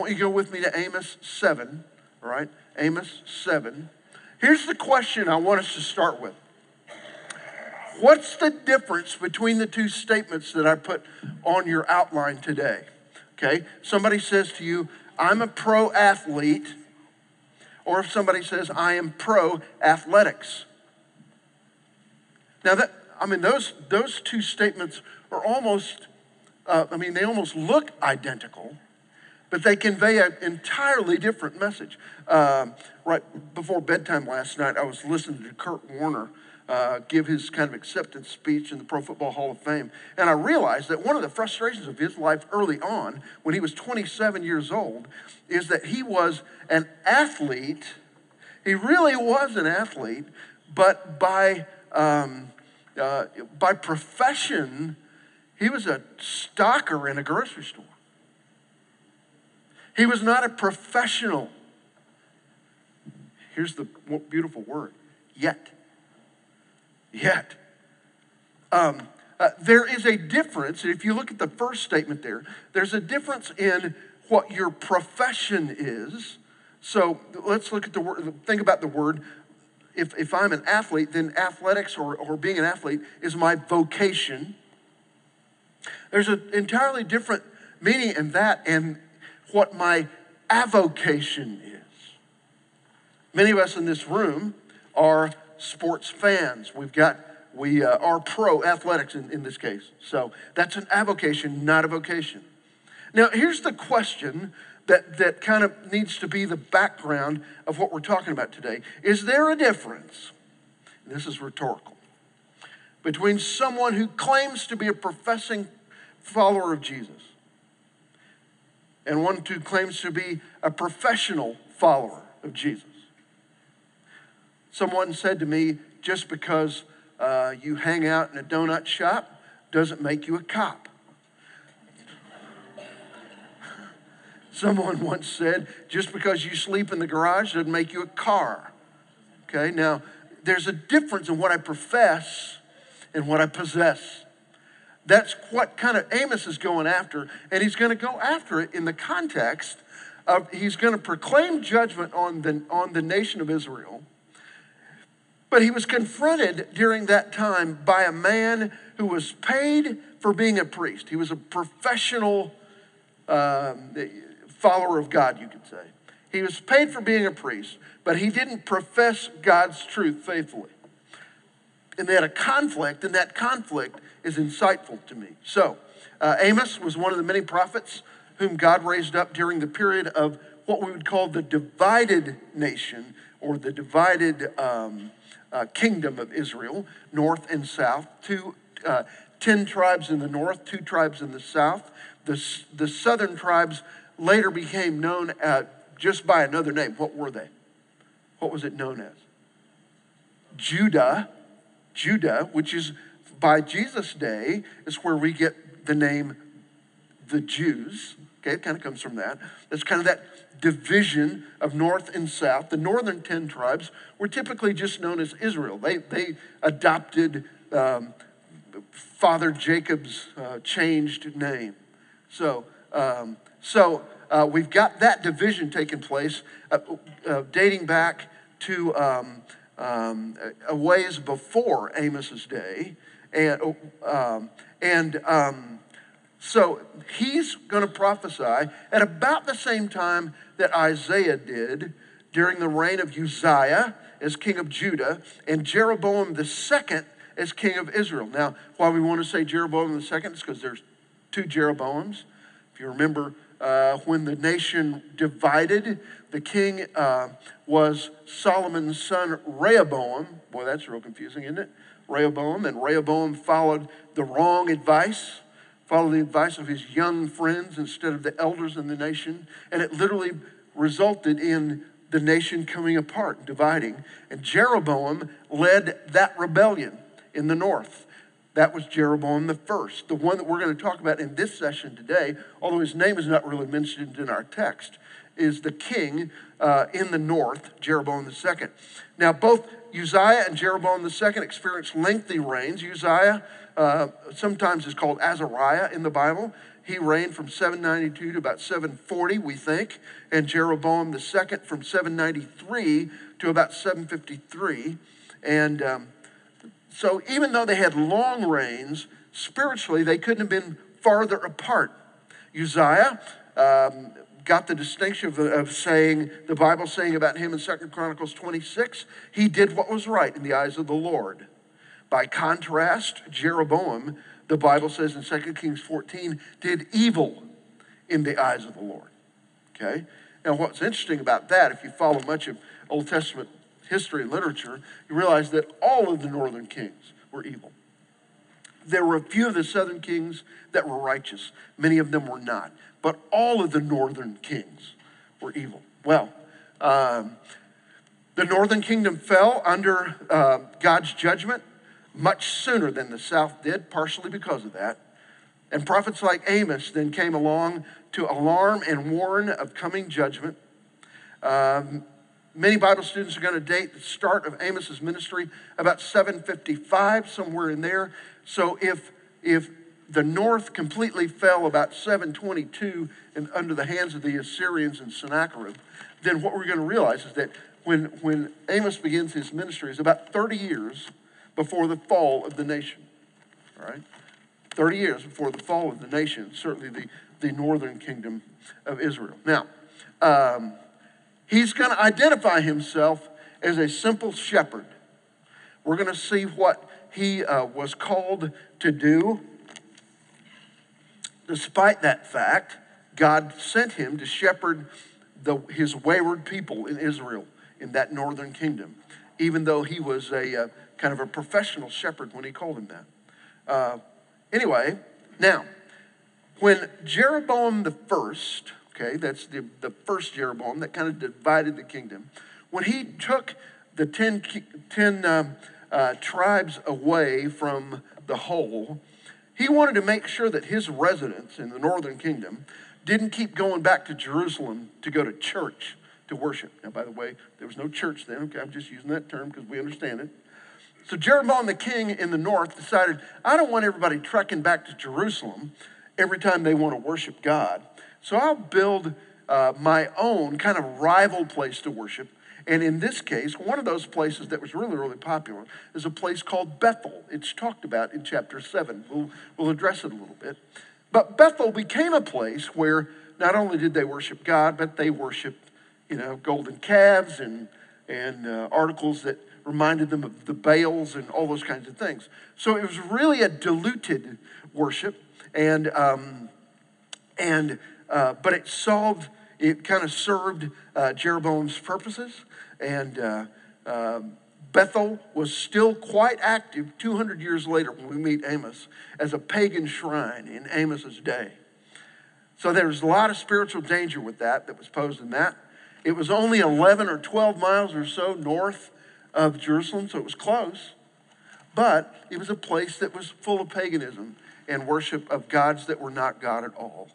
want you to go with me to Amos 7, all right? Amos 7. Here's the question I want us to start with. What's the difference between the two statements that I put on your outline today? Okay, somebody says to you, I'm a pro athlete, or if somebody says, I am pro athletics. Now, that, I mean, those, those two statements are almost, uh, I mean, they almost look identical, but they convey an entirely different message. Um, right before bedtime last night, I was listening to Kurt Warner uh, give his kind of acceptance speech in the Pro Football Hall of Fame. And I realized that one of the frustrations of his life early on, when he was 27 years old, is that he was an athlete. He really was an athlete, but by, um, uh, by profession, he was a stocker in a grocery store. He was not a professional. Here's the beautiful word yet yet. Um, uh, there is a difference. If you look at the first statement there, there's a difference in what your profession is. So let's look at the word, think about the word. If, if I'm an athlete, then athletics or, or being an athlete is my vocation. There's an entirely different meaning in that and what my avocation is. Many of us in this room are sports fans. We've got, we uh, are pro athletics in, in this case. So that's an avocation, not a vocation. Now, here's the question that, that kind of needs to be the background of what we're talking about today. Is there a difference? This is rhetorical. Between someone who claims to be a professing follower of Jesus and one who claims to be a professional follower of Jesus. Someone said to me, just because uh, you hang out in a donut shop doesn't make you a cop. Someone once said, just because you sleep in the garage doesn't make you a car. Okay, now there's a difference in what I profess and what I possess. That's what kind of Amos is going after, and he's going to go after it in the context of he's going to proclaim judgment on the, on the nation of Israel but he was confronted during that time by a man who was paid for being a priest. He was a professional um, follower of God, you could say. He was paid for being a priest, but he didn't profess God's truth faithfully. And they had a conflict, and that conflict is insightful to me. So, uh, Amos was one of the many prophets whom God raised up during the period of what we would call the divided nation or the divided um, uh, kingdom of Israel, north and south, two, uh, 10 tribes in the north, two tribes in the south. The, the southern tribes later became known at, just by another name. What were they? What was it known as? Judah, Judah, which is by Jesus' day, is where we get the name the Jews. Okay, it kind of comes from that. That's kind of that division of north and south. The northern 10 tribes were typically just known as Israel. They, they adopted um, Father Jacob's uh, changed name. So, um, so uh, we've got that division taking place, uh, uh dating back to um, um, a ways before Amos's day. And, um, and um, so he's going to prophesy at about the same time that Isaiah did during the reign of Uzziah as king of Judah and Jeroboam the second as king of Israel. Now, why we want to say Jeroboam the second is because there's two Jeroboams. If you remember, uh, when the nation divided, the king uh, was Solomon's son Rehoboam. Boy, that's real confusing, isn't it? Rehoboam, and Rehoboam followed the wrong advice followed the advice of his young friends instead of the elders in the nation. And it literally resulted in the nation coming apart, dividing. And Jeroboam led that rebellion in the north. That was Jeroboam the first, the one that we're going to talk about in this session today, although his name is not really mentioned in our text, is the king uh, in the north, Jeroboam the second. Now, both Uzziah and Jeroboam second experienced lengthy reigns. Uzziah uh, sometimes is called Azariah in the Bible. he reigned from 792 to about 740, we think, and Jeroboam II from 793 to about 753. And um, so, even though they had long reigns, spiritually, they couldn't have been farther apart. Uzziah um, got the distinction of, of, saying, the Bible saying about him in Second Chronicles 26, he did what was right in the eyes of the Lord. By contrast, Jeroboam, the Bible says in Second Kings 14, did evil in the eyes of the Lord. Okay? Now, what's interesting about that, if you follow much of Old Testament history and literature, you realize that all of the northern kings were evil. There were a few of the southern kings that were righteous, many of them were not, but all of the northern kings were evil. Well, um, the northern kingdom fell under uh, God's judgment much sooner than the south did, partially because of that. And prophets like Amos then came along to alarm and warn of coming judgment. Um, Many Bible students are going to date the start of Amos's ministry about 755, somewhere in there. So if, if the north completely fell about 722 and under the hands of the Assyrians and Sennacherib, then what we're going to realize is that when, when Amos begins his ministry is about 30 years before the fall of the nation. All right? 30 years before the fall of the nation, certainly the, the northern kingdom of Israel. Now, um, He's going to identify himself as a simple shepherd. We're going to see what he uh, was called to do. Despite that fact, God sent him to shepherd the, his wayward people in Israel, in that northern kingdom, even though he was a uh, kind of a professional shepherd when he called him that. Uh, anyway, now, when Jeroboam the first okay? That's the, the first Jeroboam that kind of divided the kingdom. When he took the 10, 10 um, uh, tribes away from the whole, he wanted to make sure that his residents in the northern kingdom didn't keep going back to Jerusalem to go to church to worship. Now, by the way, there was no church then. Okay, I'm just using that term because we understand it. So Jeroboam the king in the north decided, I don't want everybody trekking back to Jerusalem every time they want to worship God. So I'll build uh, my own kind of rival place to worship. And in this case, one of those places that was really, really popular is a place called Bethel. It's talked about in chapter 7. We'll, we'll address it a little bit. But Bethel became a place where not only did they worship God, but they worshiped, you know, golden calves and, and uh, articles that reminded them of the Baals and all those kinds of things. So it was really a diluted worship. And, um, and uh, but it solved, it kind of served uh, Jeroboam's purposes. And uh, um, Bethel was still quite active 200 years later when we meet Amos as a pagan shrine in Amos's day. So there was a lot of spiritual danger with that that was posed in that. It was only 11 or 12 miles or so north of Jerusalem, so it was close. But it was a place that was full of paganism and worship of gods that were not God at all.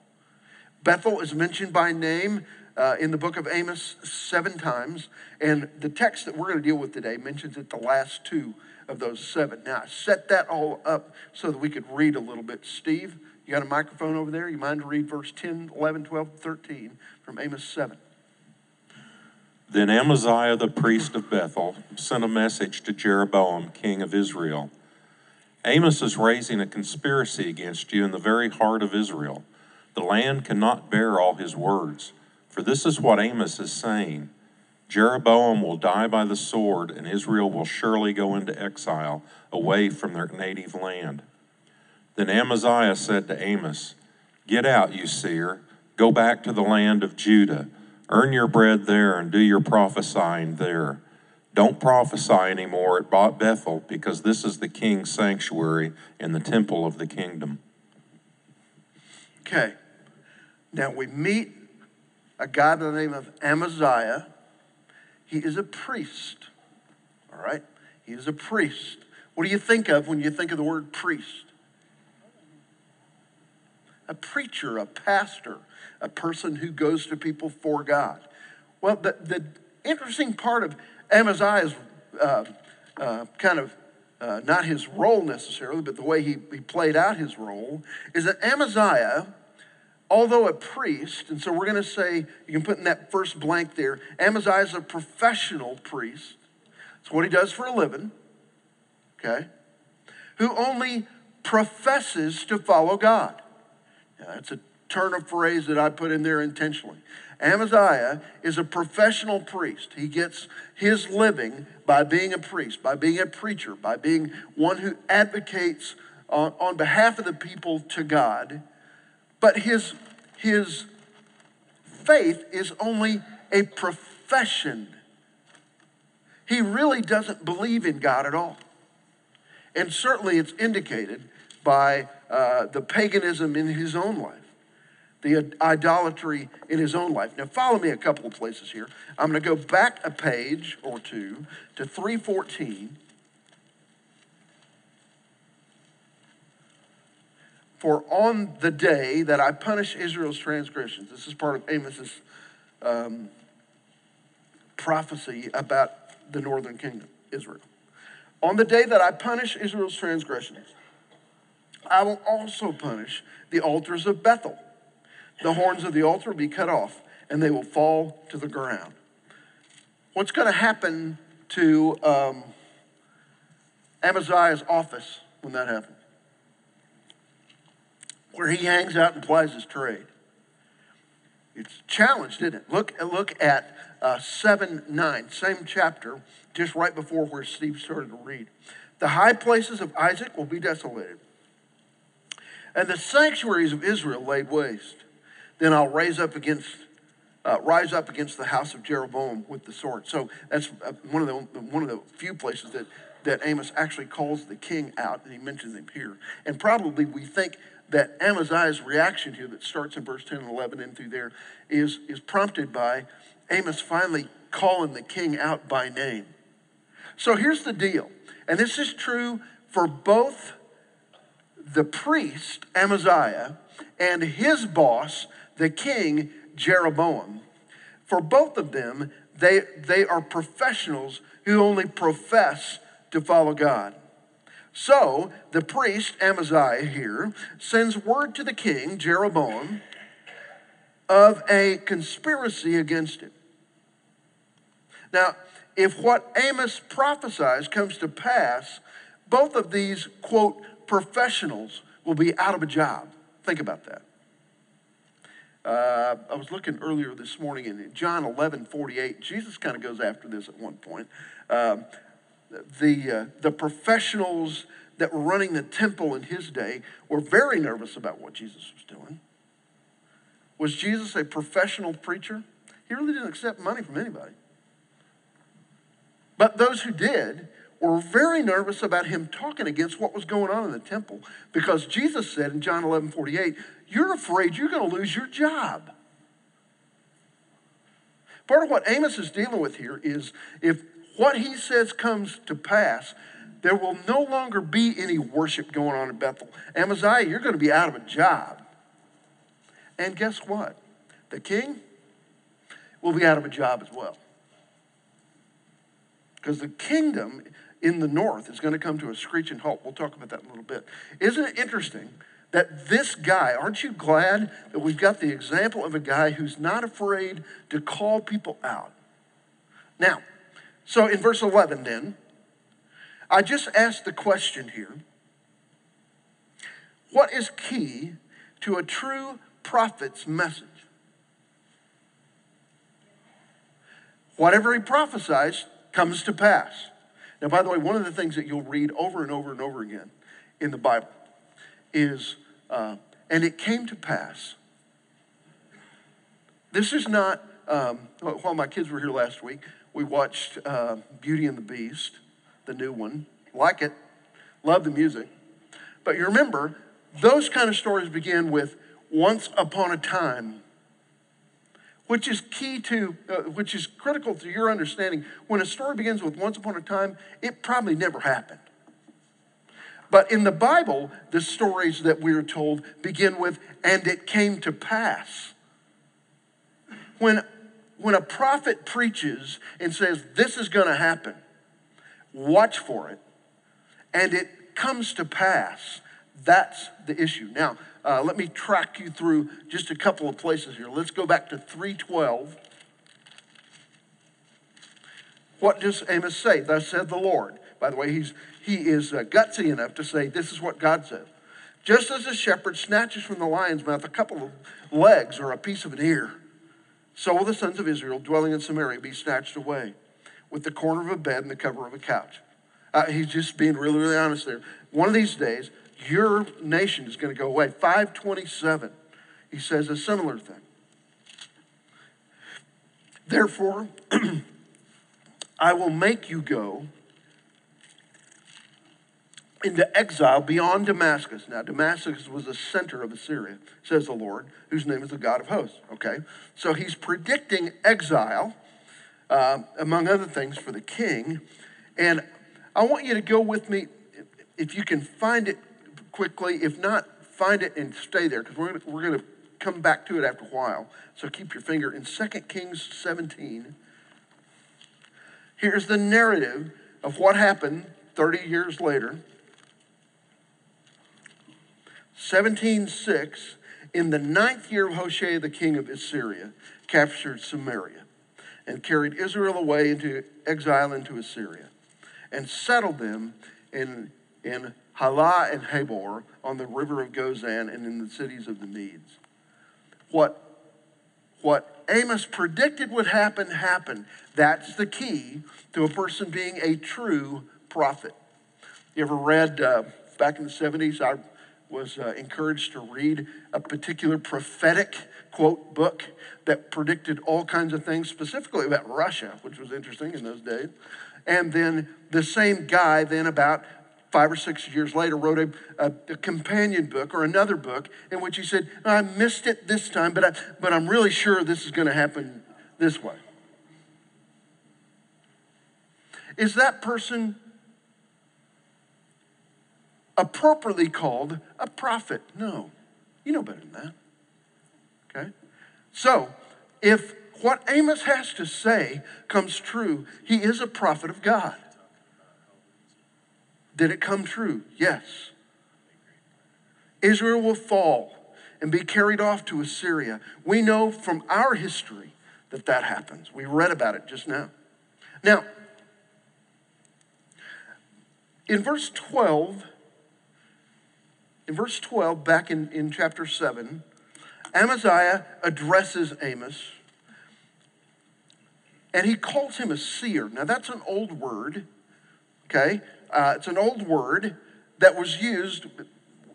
Bethel is mentioned by name uh, in the book of Amos seven times, and the text that we're going to deal with today mentions it the last two of those seven. Now, I set that all up so that we could read a little bit. Steve, you got a microphone over there? You mind to read verse 10, 11, 12, 13 from Amos 7? Then Amaziah the priest of Bethel sent a message to Jeroboam, king of Israel. Amos is raising a conspiracy against you in the very heart of Israel. The land cannot bear all his words. For this is what Amos is saying Jeroboam will die by the sword, and Israel will surely go into exile away from their native land. Then Amaziah said to Amos, Get out, you seer, go back to the land of Judah. Earn your bread there and do your prophesying there. Don't prophesy anymore at Bethel, because this is the king's sanctuary and the temple of the kingdom. Okay. Now we meet a guy by the name of Amaziah. He is a priest. All right? He is a priest. What do you think of when you think of the word priest? A preacher, a pastor, a person who goes to people for God. Well, the, the interesting part of Amaziah's uh, uh, kind of uh, not his role necessarily, but the way he, he played out his role, is that Amaziah although a priest, and so we're going to say, you can put in that first blank there, Amaziah is a professional priest. It's what he does for a living, okay? Who only professes to follow God. Now, that's a turn of phrase that I put in there intentionally. Amaziah is a professional priest. He gets his living by being a priest, by being a preacher, by being one who advocates on, on behalf of the people to God. But his, his faith is only a profession. He really doesn't believe in God at all. And certainly it's indicated by uh, the paganism in his own life the idolatry in his own life. Now, follow me a couple of places here. I'm going to go back a page or two to 314. For on the day that I punish Israel's transgressions, this is part of Amos's um, prophecy about the northern kingdom, Israel. On the day that I punish Israel's transgressions, I will also punish the altars of Bethel the horns of the altar will be cut off and they will fall to the ground. What's going to happen to um, Amaziah's office when that happens? Where he hangs out and plies his trade. It's challenged, isn't it? Look, look at uh, 7 9, same chapter, just right before where Steve started to read. The high places of Isaac will be desolated, and the sanctuaries of Israel laid waste. Then I'll raise up against, uh, rise up against the house of Jeroboam with the sword. So that's uh, one of the one of the few places that that Amos actually calls the king out, and he mentions him here. And probably we think that Amaziah's reaction here, that starts in verse 10 and 11 and through there, is, is prompted by Amos finally calling the king out by name. So here's the deal, and this is true for both the priest, Amaziah, and his boss, the king Jeroboam. For both of them, they, they are professionals who only profess to follow God. So the priest Amaziah here sends word to the king Jeroboam of a conspiracy against him. Now, if what Amos prophesies comes to pass, both of these, quote, professionals will be out of a job. Think about that. Uh, I was looking earlier this morning in John 11 48. Jesus kind of goes after this at one point. Um, the, uh, the professionals that were running the temple in his day were very nervous about what Jesus was doing. Was Jesus a professional preacher? He really didn't accept money from anybody. But those who did were very nervous about him talking against what was going on in the temple because Jesus said in John 11 48, You're afraid you're going to lose your job. Part of what Amos is dealing with here is if what he says comes to pass, there will no longer be any worship going on in Bethel. Amaziah, you're going to be out of a job. And guess what? The king will be out of a job as well. Because the kingdom in the north is going to come to a screeching halt. We'll talk about that in a little bit. Isn't it interesting that this guy, aren't you glad that we've got the example of a guy who's not afraid to call people out? Now, so in verse 11, then, I just asked the question here what is key to a true prophet's message? Whatever he prophesies comes to pass. Now, by the way, one of the things that you'll read over and over and over again in the Bible is, uh, and it came to pass. This is not, um, while my kids were here last week, we watched uh, Beauty and the Beast, the new one. Like it, love the music. But you remember, those kind of stories begin with once upon a time which is key to, uh, which is critical to your understanding. When a story begins with once upon a time, it probably never happened. But in the Bible, the stories that we are told begin with, and it came to pass. When, when a prophet preaches and says, this is going to happen, watch for it, and it comes to pass, That's the issue. Now, uh, let me track you through just a couple of places here. Let's go back to 312. What does Amos say? Thus said the Lord. By the way, he's, he is uh, gutsy enough to say, This is what God says. Just as a shepherd snatches from the lion's mouth a couple of legs or a piece of an ear, so will the sons of Israel dwelling in Samaria be snatched away with the corner of a bed and the cover of a couch. Uh, he's just being really, really honest there. One of these days, your nation is going to go away. 527, he says a similar thing. Therefore, I will make you go into exile beyond Damascus. Now, Damascus was the center of Assyria, says the Lord, whose name is the God of hosts. Okay? So he's predicting exile, uh, among other things, for the king. And I want you to go with me, if you can find it quickly. If not, find it and stay there, because we're we're going to come back to it after a while. So keep your finger in 2 Kings 17. Here's the narrative of what happened 30 years later. 17:6, in the ninth year of Hoshea, the king of Assyria, captured Samaria and carried Israel away into exile into Assyria and settled them in, in Halah and Habor on the river of Gozan and in the cities of the Medes. What, what Amos predicted would happen happened. That's the key to a person being a true prophet. You ever read uh, back in the 70s? I was uh, encouraged to read a particular prophetic quote book that predicted all kinds of things, specifically about Russia, which was interesting in those days. And then the same guy, then about five or six years later, wrote a, a, a, companion book or another book in which he said, I missed it this time, but, I, but I'm really sure this is going to happen this way. Is that person appropriately called a prophet? No. You know better than that. Okay? So, if what Amos has to say comes true, he is a prophet of God. Did it come true? Yes. Israel will fall and be carried off to Assyria. We know from our history that that happens. We read about it just now. Now, in verse 12, in verse 12, back in, in chapter 7, Amaziah addresses Amos and he calls him a seer. Now, that's an old word, okay? Uh, it's an old word that was used. It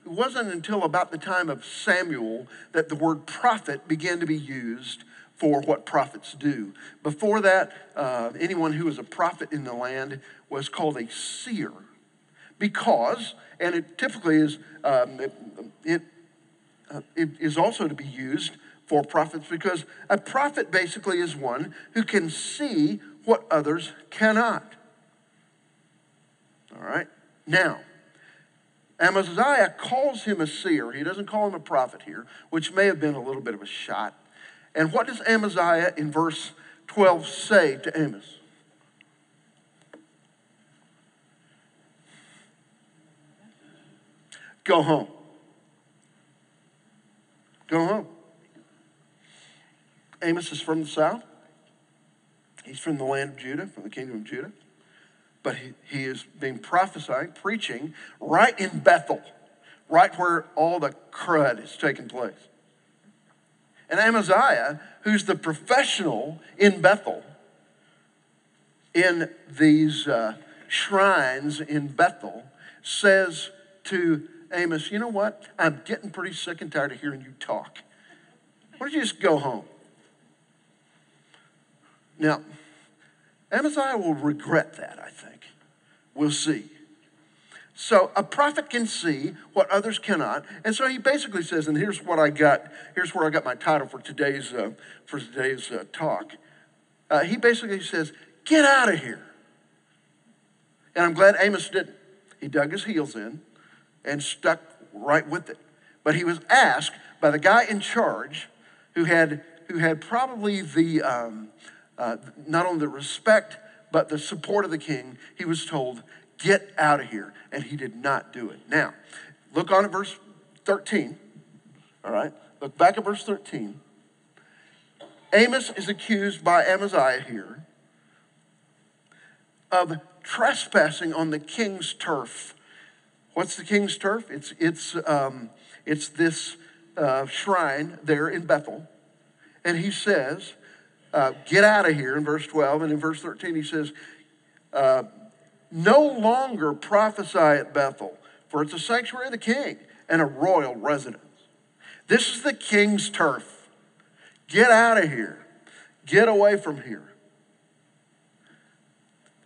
wasn't until about the time of Samuel that the word prophet began to be used for what prophets do. Before that, uh, anyone who was a prophet in the land was called a seer because, and it typically is, um, it, it, uh, it is also to be used for prophets because a prophet basically is one who can see what others cannot. All right? Now, Amaziah calls him a seer. He doesn't call him a prophet here, which may have been a little bit of a shot. And what does Amaziah in verse 12 say to Amos? Go home. Go home. Amos is from the south. He's from the land of Judah, from the kingdom of Judah. But he, he is being prophesying, preaching right in Bethel, right where all the crud is taking place. And Amaziah, who's the professional in Bethel, in these uh, shrines in Bethel, says to Amos, You know what? I'm getting pretty sick and tired of hearing you talk. Why don't you just go home? Now, Amaziah will regret that, I think. We'll see. So a prophet can see what others cannot, and so he basically says, and here's what I got. Here's where I got my title for today's uh, for today's uh, talk. Uh, he basically says, "Get out of here." And I'm glad Amos didn't. He dug his heels in and stuck right with it. But he was asked by the guy in charge, who had who had probably the um, uh, not only the respect, but the support of the king, he was told, Get out of here. And he did not do it. Now, Look on at verse 13. All right? Look back at verse 13. Amos is accused by Amaziah here of trespassing on the king's turf. What's the king's turf? It's, it's, um, it's this uh, shrine there in Bethel. And he says, uh, Get out of here in verse 12. And in verse 13, he says, uh, No longer prophesy at Bethel, for it's a sanctuary of the king and a royal residence. This is the king's turf. Get out of here. Get away from here.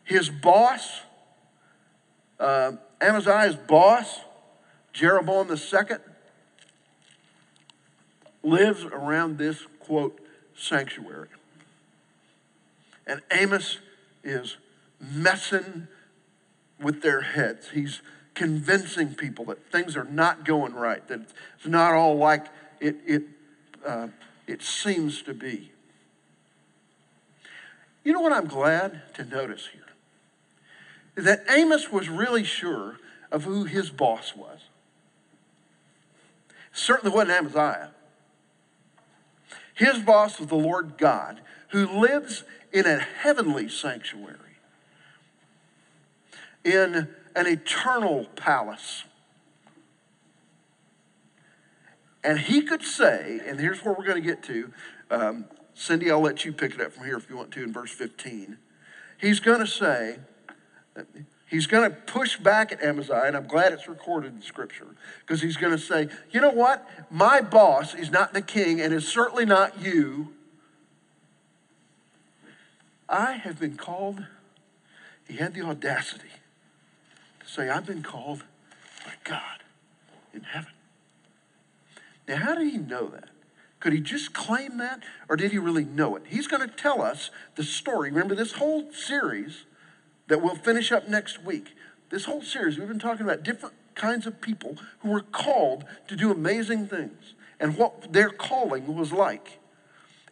His boss, uh, Amaziah's boss, Jeroboam II, lives around this quote sanctuary. And Amos is messing with their heads. He's convincing people that things are not going right, that it's not all like it, it, uh, it seems to be. You know what I'm glad to notice here? Is that Amos was really sure of who his boss was. Certainly wasn't Amaziah. His boss was the Lord God, who lives in a heavenly sanctuary, in an eternal palace. And he could say, and here's where we're going to get to. Um, Cindy, I'll let you pick it up from here if you want to in verse 15. He's going to say, he's going to push back at Amaziah, and I'm glad it's recorded in Scripture, because he's going to say, you know what? My boss is not the king and is certainly not you. I have been called, he had the audacity to say, I've been called by God in heaven. Now, how did he know that? Could he just claim that, or did he really know it? He's going to tell us the story. Remember, this whole series that we'll finish up next week, this whole series, we've been talking about different kinds of people who were called to do amazing things and what their calling was like.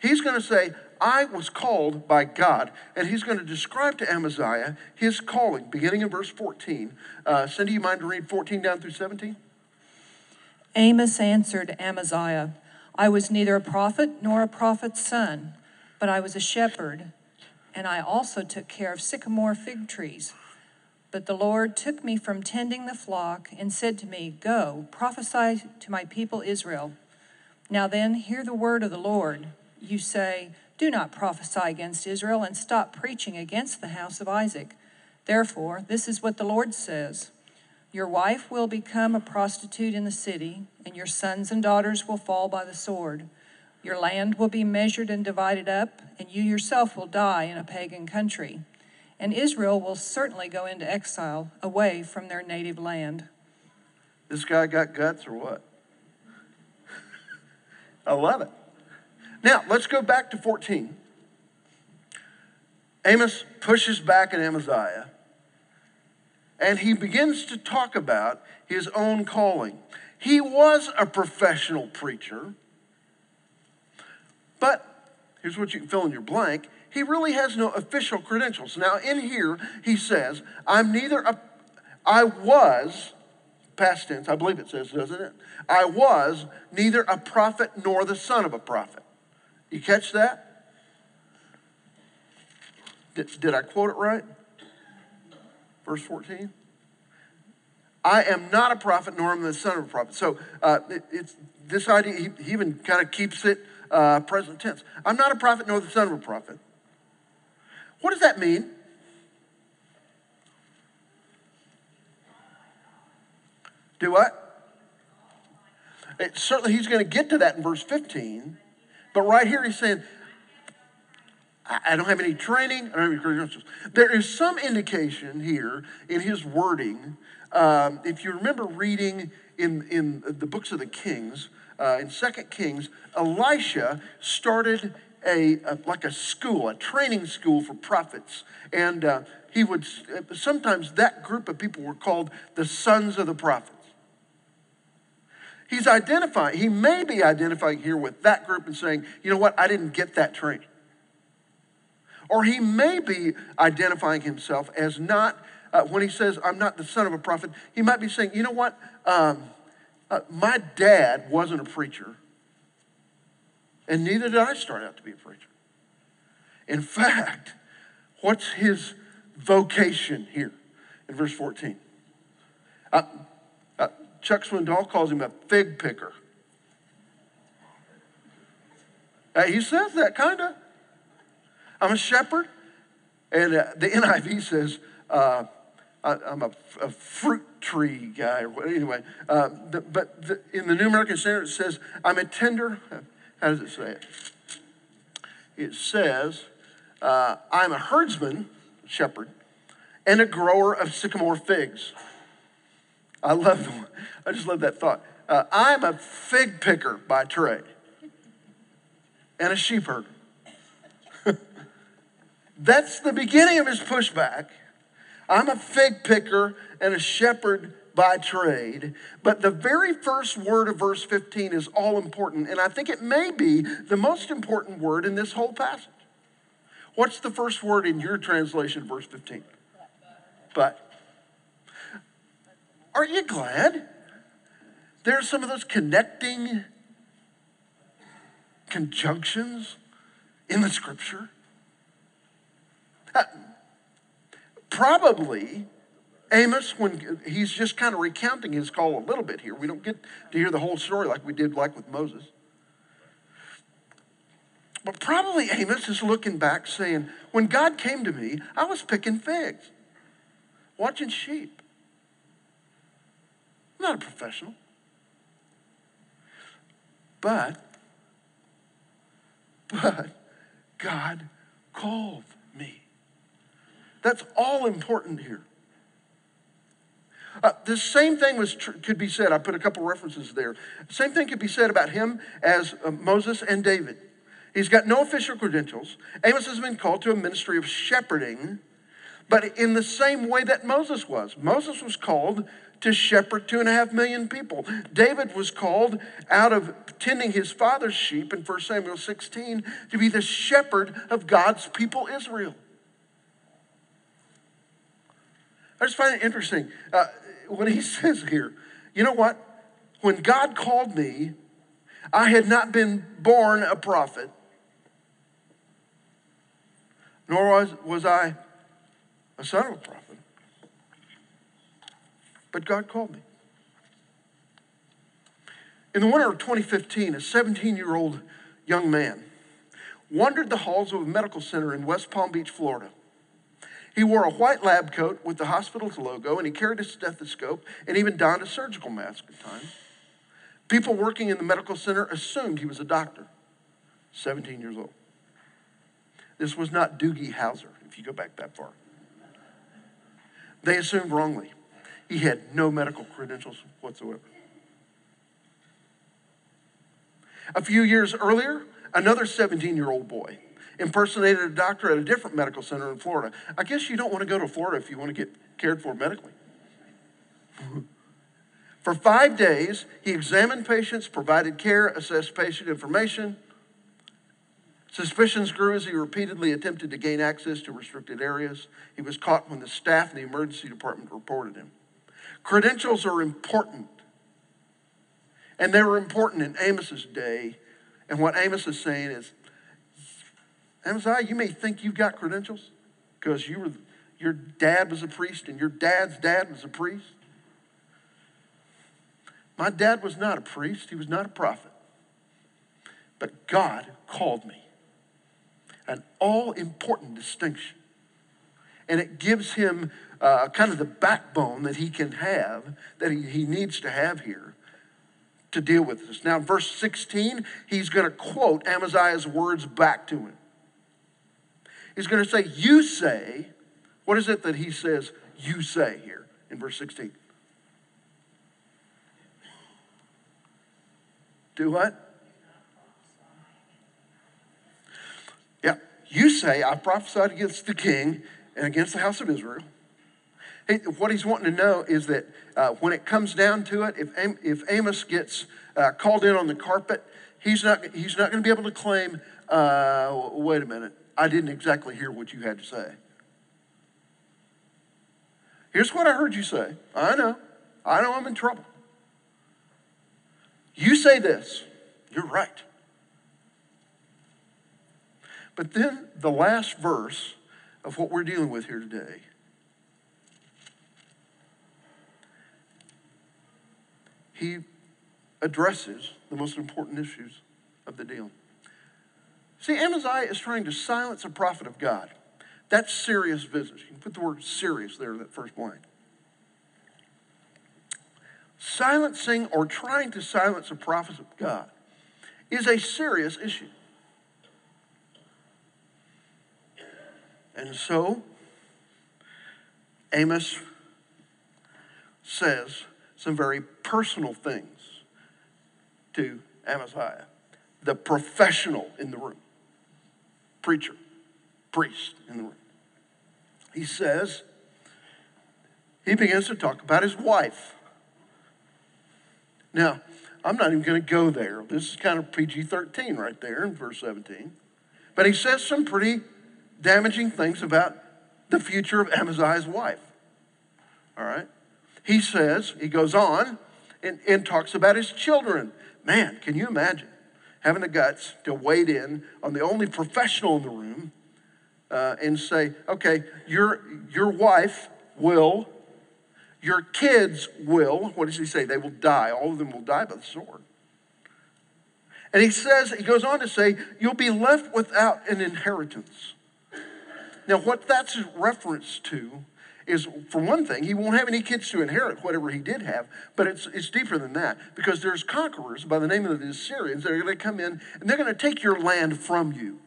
He's going to say, I was called by God. And he's going to describe to Amaziah his calling, beginning in verse 14. Uh, Cindy, you mind to read 14 down through 17? Amos answered Amaziah, I was neither a prophet nor a prophet's son, but I was a shepherd, and I also took care of sycamore fig trees. But the Lord took me from tending the flock and said to me, Go, prophesy to my people Israel. Now then, hear the word of the Lord. You say, Do not prophesy against Israel and stop preaching against the house of Isaac. Therefore, this is what the Lord says Your wife will become a prostitute in the city, and your sons and daughters will fall by the sword. Your land will be measured and divided up, and you yourself will die in a pagan country. And Israel will certainly go into exile away from their native land. This guy got guts or what? I love it. Now, let's go back to 14. Amos pushes back at Amaziah, and he begins to talk about his own calling. He was a professional preacher, but here's what you can fill in your blank. He really has no official credentials. Now, in here, he says, I'm neither a, I was, past tense, I believe it says, doesn't it? I was neither a prophet nor the son of a prophet. You catch that? Did, did I quote it right? Verse 14? I am not a prophet, nor am the son of a prophet. So uh, it, it's this idea, he, he even kind of keeps it uh, present tense. I'm not a prophet, nor the son of a prophet. What does that mean? Do what? It, certainly, he's going to get to that in verse 15. But right here, he's saying, I don't have any training. I don't have any credentials. There is some indication here in his wording. Um, if you remember reading in, in the books of the Kings, uh, in Second Kings, Elisha started a, a, like a school, a training school for prophets, and uh, he would sometimes that group of people were called the sons of the prophets. He's identifying, he may be identifying here with that group and saying, you know what, I didn't get that training. Or he may be identifying himself as not, uh, when he says, I'm not the son of a prophet, he might be saying, you know what, um, Uh, my dad wasn't a preacher, and neither did I start out to be a preacher. In fact, what's his vocation here in verse 14? Uh, uh, Chuck Swindoll calls him a fig picker. He says that kind of. I'm a shepherd, and uh, the NIV says uh, I, am a, a, fruit tree guy. Anyway, uh, the, but the, in the New American Standard it says I'm a tender. How does it say it? It says uh, I'm a herdsman, shepherd, and a grower of sycamore figs. I love, I just love that thought. Uh, I'm a fig picker by trade and a sheep herder. That's the beginning of his pushback. I'm a fig picker and a shepherd by trade. But the very first word of verse 15 is all important, and I think it may be the most important word in this whole passage. What's the first word in your translation, verse 15? But. Aren't you glad? There's some of those connecting conjunctions in the scripture. Uh, Probably Amos, when he's just kind of recounting his call a little bit here, we don't get to hear the whole story like we did, like with Moses. But probably Amos is looking back saying, when God came to me, I was picking figs, watching sheep. I'm not a professional. But, but God called me. That's all important here. Uh, the same thing was tr- could be said. I put a couple references there. Same thing could be said about him as uh, Moses and David. He's got no official credentials. Amos has been called to a ministry of shepherding, but in the same way that Moses was. Moses was called to shepherd two and a half million people. David was called out of tending his father's sheep in 1 Samuel 16 to be the shepherd of God's people, Israel. I just find it interesting uh, when he says here, you know what? When God called me, I had not been born a prophet, nor was, was I a son of a prophet. But God called me. In the winter of 2015, a 17 year old young man wandered the halls of a medical center in West Palm Beach, Florida. He wore a white lab coat with the hospital's logo, and he carried a stethoscope and even donned a surgical mask at times. People working in the medical center assumed he was a doctor, 17 years old. This was not Doogie Howser, if you go back that far. They assumed wrongly. He had no medical credentials whatsoever. A few years earlier, another 17 year old boy impersonated a doctor at a different medical center in Florida. I guess you don't want to go to Florida if you want to get cared for medically. for five days, he examined patients, provided care, assessed patient information. Suspicions grew as he repeatedly attempted to gain access to restricted areas. He was caught when the staff in the emergency department reported him. Credentials are important. And they were important in Amos's day. And what Amos is saying is, Amaziah, you may think you've got credentials because you were, your dad was a priest and your dad's dad was a priest. My dad was not a priest, he was not a prophet. But God called me. An all important distinction. And it gives him uh, kind of the backbone that he can have, that he, he needs to have here to deal with this. Now, verse 16, he's going to quote Amaziah's words back to him. He's going to say, You say, what is it that he says, you say here in verse 16? Do what? Yeah, you say, I prophesied against the king and against the house of Israel what he's wanting to know is that uh, when it comes down to it, if, Am- if Amos gets uh, called in on the carpet, he's not, he's not going to be able to claim, uh, wait a minute, I didn't exactly hear what you had to say. Here's what I heard you say. I know. I know I'm in trouble. You say this, you're right. But then the last verse of what we're dealing with here today he addresses the most important issues of the deal. See, Amaziah is trying to silence a prophet of God. That's serious business. You can put the word serious there in that first blank. Silencing or trying to silence a prophet of God is a serious issue. And so, Amos says some very personal things to Amaziah, the professional in the room, preacher, priest in the room. He says, he begins to talk about his wife. Now, I'm not even going to go there. This is kind of PG 13 right there in verse 17. But he says some pretty damaging things about the future of Amaziah's wife. All right? He says, he goes on and, and talks about his children. Man, can you imagine having the guts to wade in on the only professional in the room uh, and say, okay, your, your wife will, your kids will, what does he say? They will die. All of them will die by the sword. And he says, he goes on to say, you'll be left without an inheritance. Now, what that's a reference to is, for one thing, he won't have any kids to inherit whatever he did have, but it's, it's deeper than that because there's conquerors by the name of the Assyrians that are going to come in and they're going to take your land from you.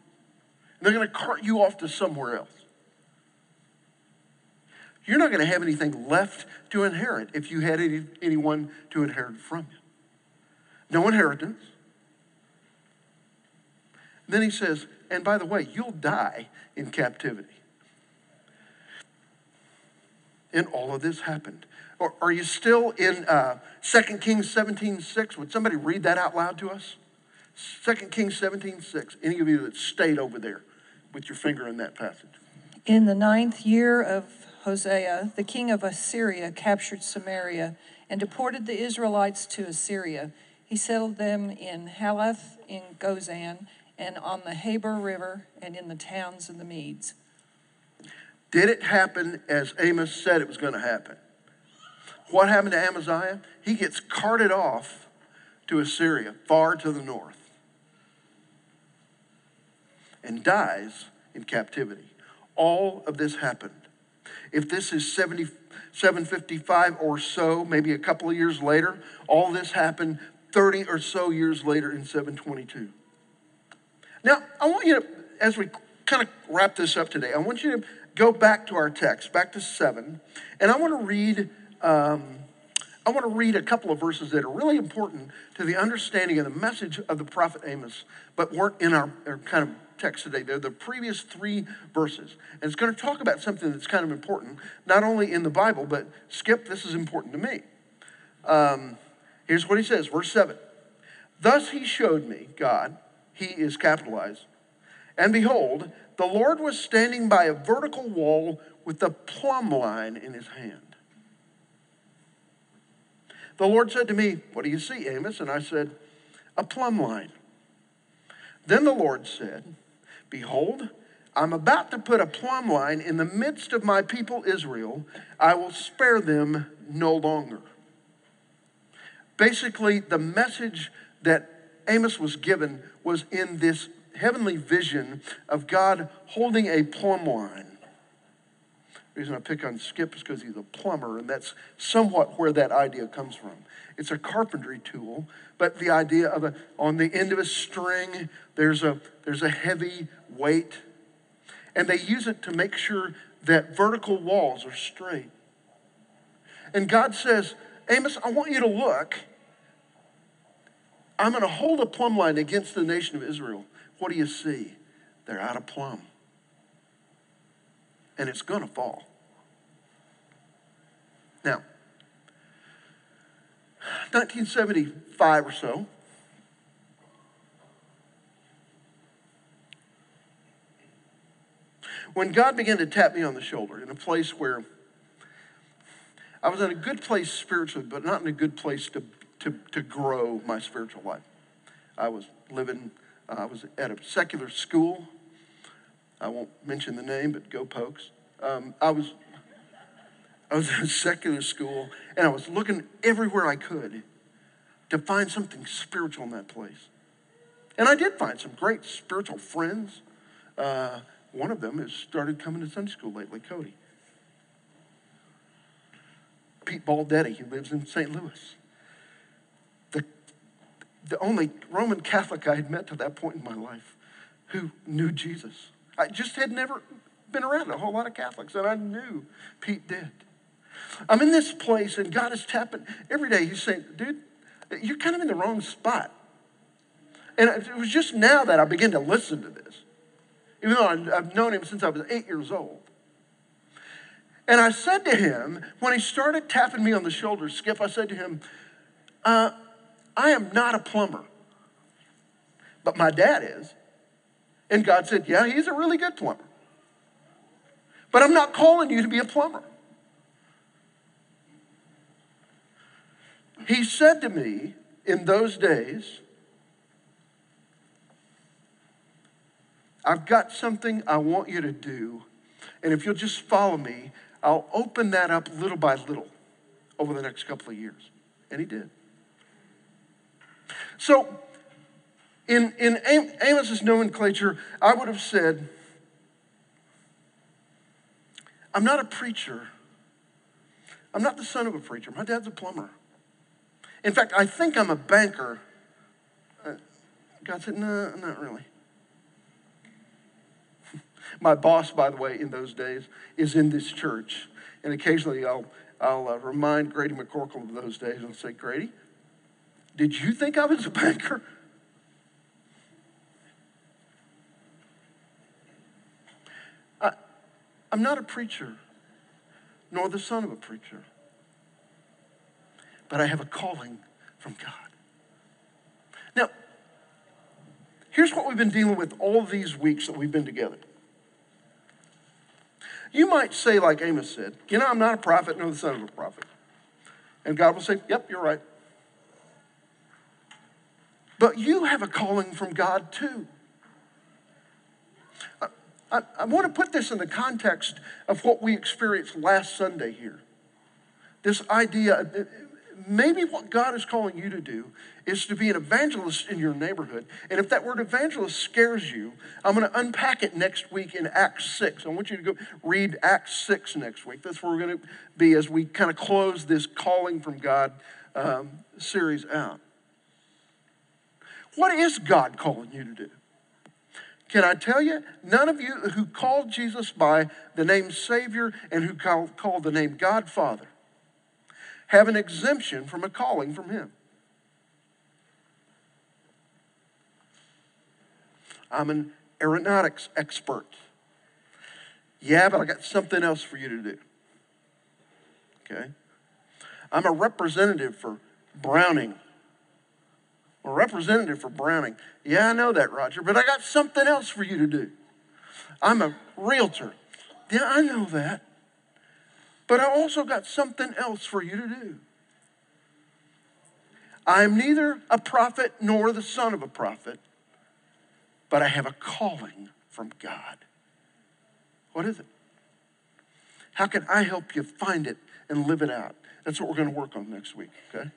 And they're going to cart you off to somewhere else. You're not going to have anything left to inherit if you had any, anyone to inherit from you. No inheritance. Then he says, and by the way, you'll die in captivity. And all of this happened. Or are you still in uh, 2 Kings 17 6? Would somebody read that out loud to us? 2 Kings 17 6. Any of you that stayed over there with your finger in that passage. In the ninth year of Hosea, the king of Assyria captured Samaria and deported the Israelites to Assyria. He settled them in Halah, in Gozan, and on the Habor River, and in the towns of the Medes. Did it happen as Amos said it was going to happen? What happened to Amaziah? He gets carted off to Assyria, far to the north, and dies in captivity. All of this happened. If this is 70, 755 or so, maybe a couple of years later, all this happened 30 or so years later in 722. Now, I want you to, as we kind of wrap this up today, I want you to go back to our text, back to seven, and I want to read. Um, I want to read a couple of verses that are really important to the understanding of the message of the prophet Amos, but weren't in our, our kind of text today. They're the previous three verses. And it's going to talk about something that's kind of important, not only in the Bible, but Skip, this is important to me. Um, here's what he says, verse 7. Thus he showed me, God, he is capitalized, and behold, the Lord was standing by a vertical wall with a plumb line in his hand. The Lord said to me, What do you see, Amos? And I said, A plumb line. Then the Lord said, Behold, I'm about to put a plumb line in the midst of my people Israel. I will spare them no longer. Basically, the message that Amos was given was in this heavenly vision of God holding a plumb line. The reason I pick on Skip is because he's a plumber, and that's somewhat where that idea comes from. It's a carpentry tool, but the idea of a, on the end of a string, there's a, there's a heavy weight, and they use it to make sure that vertical walls are straight. And God says, Amos, I want you to look. I'm going to hold a plumb line against the nation of Israel. What do you see? They're out of plumb. And it's going to fall. Now, 1975 or so, when God began to tap me on the shoulder in a place where I was in a good place spiritually, but not in a good place to, to, to grow my spiritual life. I was living, uh, I was at a secular school. I won't mention the name, but go pokes. Um, I was I was in a secular school and I was looking everywhere I could to find something spiritual in that place. And I did find some great spiritual friends. Uh, one of them has started coming to Sunday school lately, Cody. Pete Baldetti, he lives in St. Louis. The, only Roman Catholic I had met to that point in my life who knew Jesus. I just had never been around a whole lot of Catholics, and I knew Pete did. I'm in this place, and God is tapping every day. He's saying, dude, you're kind of in the wrong spot. And it was just now that I began to listen to this, even though I've known him since I was eight years old. And I said to him, when he started tapping me on the shoulder, Skip, I said to him, uh, I am not a plumber, but my dad is. And God said, Yeah, he's a really good plumber. But I'm not calling you to be a plumber. He said to me in those days, I've got something I want you to do. And if you'll just follow me, I'll open that up little by little over the next couple of years. And he did. So, in, in Am- Amos's nomenclature, I would have said, I'm not a preacher. I'm not the son of a preacher. My dad's a plumber. In fact, I think I'm a banker. Uh, God said, no, not really. My boss, by the way, in those days, is in this church. And occasionally I'll, I'll uh, remind Grady McCorkle of those days and say, Grady, did you think I was a banker? I, I'm not a preacher, nor the son of a preacher, but I have a calling from God. Now, here's what we've been dealing with all these weeks that we've been together. You might say, like Amos said, you know, I'm not a prophet, nor the son of a prophet. And God will say, yep, you're right. But you have a calling from God too. I, I, I want to put this in the context of what we experienced last Sunday here. This idea, maybe what God is calling you to do is to be an evangelist in your neighborhood. And if that word evangelist scares you, I'm going to unpack it next week in Acts 6. I want you to go read Acts 6 next week. That's where we're going to be as we kind of close this calling from God um, series out. What is God calling you to do? Can I tell you, none of you who called Jesus by the name Savior and who call, called the name God Father have an exemption from a calling from Him. I'm an aeronautics expert. Yeah, but I got something else for you to do. Okay? I'm a representative for Browning. A representative for Browning. Yeah, I know that, Roger, but I got something else for you to do. I'm a realtor. Yeah, I know that. But I also got something else for you to do. I'm neither a prophet nor the son of a prophet, but I have a calling from God. What is it? How can I help you find it and live it out? That's what we're going to work on next week, okay?